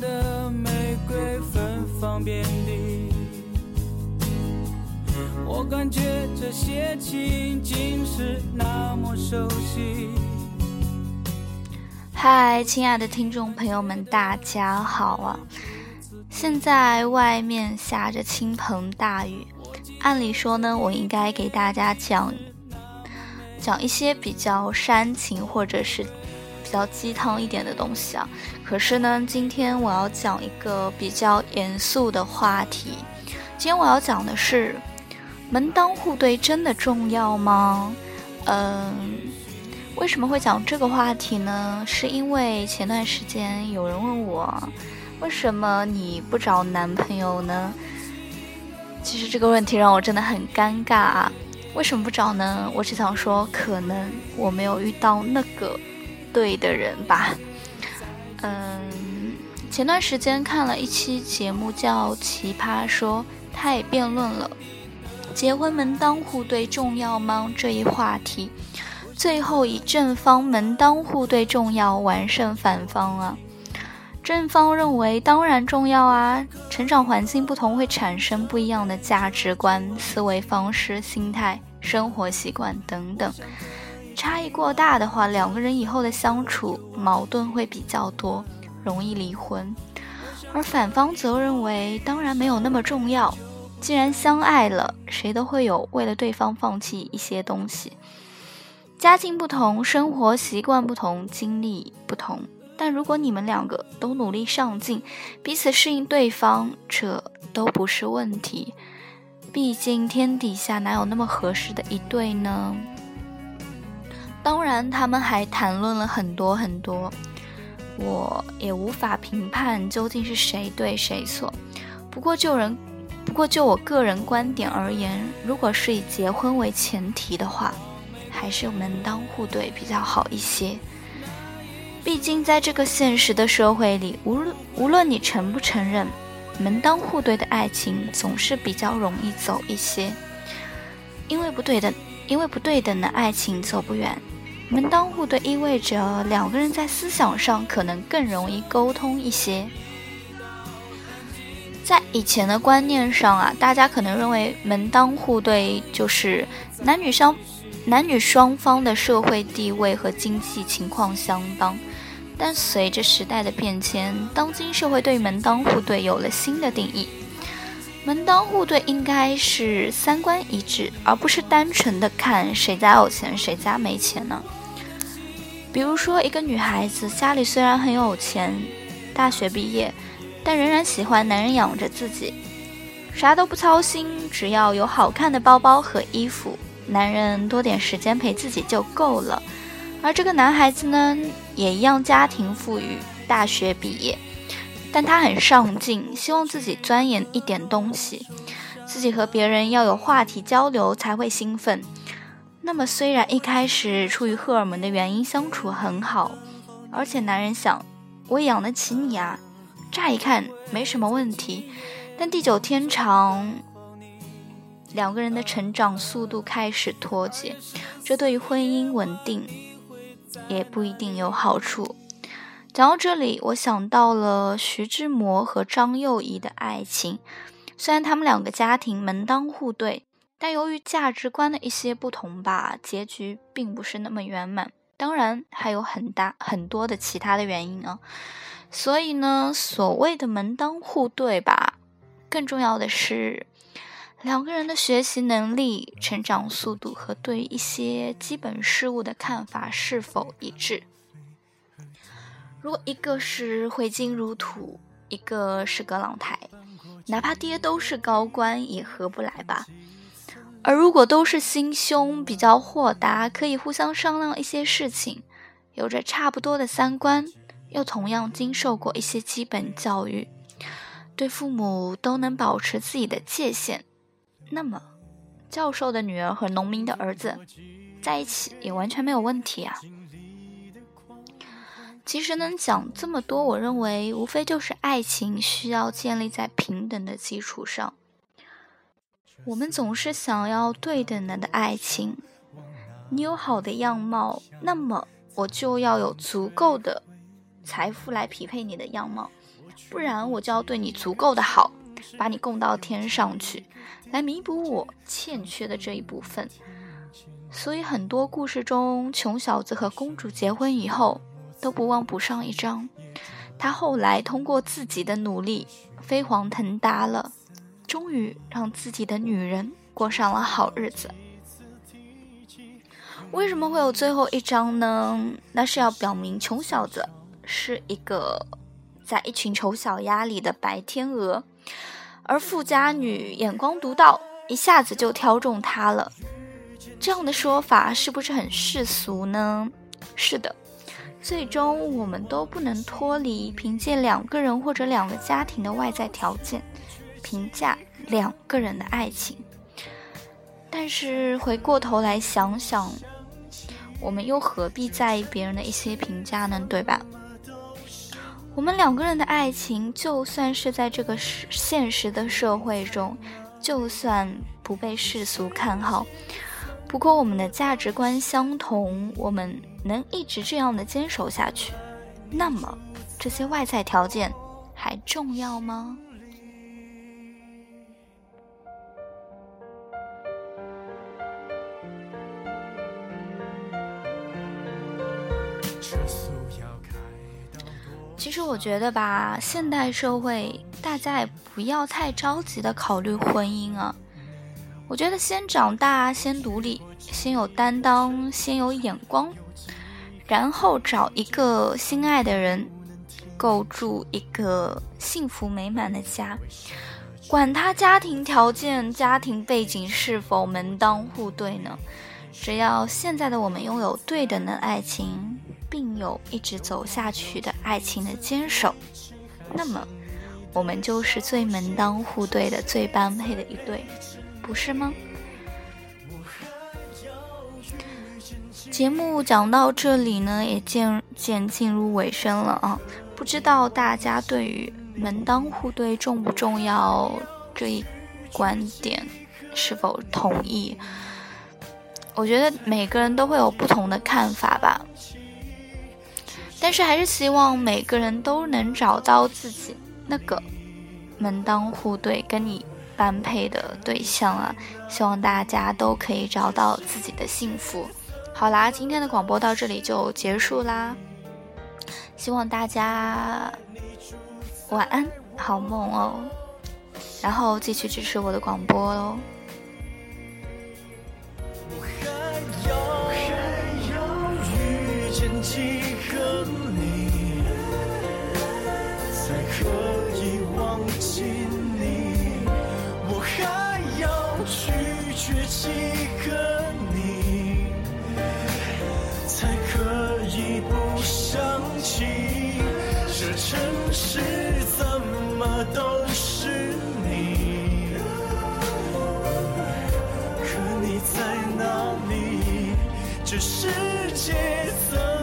的玫瑰芬芳遍地，我感觉这些情景是那么熟悉。嗨，亲爱的听众朋友们，大家好啊！现在外面下着倾盆大雨，按理说呢，我应该给大家讲讲一些比较煽情或者是比较鸡汤一点的东西啊。可是呢，今天我要讲一个比较严肃的话题。今天我要讲的是，门当户对真的重要吗？嗯。为什么会讲这个话题呢？是因为前段时间有人问我，为什么你不找男朋友呢？其实这个问题让我真的很尴尬！为什么不找呢？我只想说，可能我没有遇到那个对的人吧。嗯，前段时间看了一期节目叫《奇葩说》，他也辩论了结婚门当户对重要吗这一话题。最后以正方门当户对重要完胜反方啊！正方认为当然重要啊，成长环境不同会产生不一样的价值观、思维方式、心态、生活习惯等等，差异过大的话，两个人以后的相处矛盾会比较多，容易离婚。而反方则认为当然没有那么重要，既然相爱了，谁都会有为了对方放弃一些东西。家境不同，生活习惯不同，经历不同，但如果你们两个都努力上进，彼此适应对方，这都不是问题。毕竟天底下哪有那么合适的一对呢？当然，他们还谈论了很多很多，我也无法评判究竟是谁对谁错。不过就人，不过就我个人观点而言，如果是以结婚为前提的话。还是门当户对比较好一些。毕竟在这个现实的社会里，无论无论你承不承认，门当户对的爱情总是比较容易走一些。因为不对的，因为不对等的爱情走不远。门当户对意味着两个人在思想上可能更容易沟通一些。在以前的观念上啊，大家可能认为门当户对就是男女相。男女双方的社会地位和经济情况相当，但随着时代的变迁，当今社会对门当户对有了新的定义。门当户对应该是三观一致，而不是单纯的看谁家有钱谁家没钱呢？比如说，一个女孩子家里虽然很有钱，大学毕业，但仍然喜欢男人养着自己，啥都不操心，只要有好看的包包和衣服。男人多点时间陪自己就够了，而这个男孩子呢，也一样家庭富裕，大学毕业，但他很上进，希望自己钻研一点东西，自己和别人要有话题交流才会兴奋。那么虽然一开始出于荷尔蒙的原因相处很好，而且男人想我养得起你啊，乍一看没什么问题，但地久天长。两个人的成长速度开始脱节，这对于婚姻稳定也不一定有好处。讲到这里，我想到了徐志摩和张幼仪的爱情。虽然他们两个家庭门当户对，但由于价值观的一些不同吧，结局并不是那么圆满。当然，还有很大很多的其他的原因啊。所以呢，所谓的门当户对吧，更重要的是。两个人的学习能力、成长速度和对一些基本事物的看法是否一致？如果一个是挥金如土，一个是葛朗台，哪怕爹都是高官，也合不来吧？而如果都是心胸比较豁达，可以互相商量一些事情，有着差不多的三观，又同样经受过一些基本教育，对父母都能保持自己的界限。那么，教授的女儿和农民的儿子在一起也完全没有问题啊。其实能讲这么多，我认为无非就是爱情需要建立在平等的基础上。我们总是想要对等的的爱情，你有好的样貌，那么我就要有足够的财富来匹配你的样貌，不然我就要对你足够的好，把你供到天上去，来弥补我欠缺的这一部分。所以很多故事中，穷小子和公主结婚以后，都不忘补上一张。他后来通过自己的努力，飞黄腾达了，终于让自己的女人过上了好日子。为什么会有最后一章呢？那是要表明穷小子是一个在一群丑小鸭里的白天鹅，而富家女眼光独到，一下子就挑中他了。这样的说法是不是很世俗呢？是的。最终，我们都不能脱离凭借两个人或者两个家庭的外在条件评价两个人的爱情。但是回过头来想想，我们又何必在意别人的一些评价呢？对吧？我们两个人的爱情，就算是在这个现实的社会中，就算不被世俗看好。不过，我们的价值观相同，我们能一直这样的坚守下去，那么这些外在条件还重要吗？其实我觉得吧，现代社会大家也不要太着急的考虑婚姻啊。我觉得先长大，先独立，先有担当，先有眼光，然后找一个心爱的人，构筑一个幸福美满的家。管他家庭条件、家庭背景是否门当户对呢？只要现在的我们拥有对等的爱情，有一直走下去的爱情的坚守，那么我们就是最门当户对的、最般配的一对。不是吗？节目讲到这里呢，也渐渐进入尾声了啊！不知道大家对于门当户对重不重要这一观点是否同意？我觉得每个人都会有不同的看法吧，但是还是希望每个人都能找到自己那个门当户对跟你。般配的对象啊，希望大家都可以找到自己的幸福。好啦，今天的广播到这里就结束啦，希望大家晚安，好梦哦，然后继续支持我的广播哦。契合你才可以忘记你，我还要拒绝契合你，才可以不想起。这城市怎么都是你？可你在哪里？这世界怎？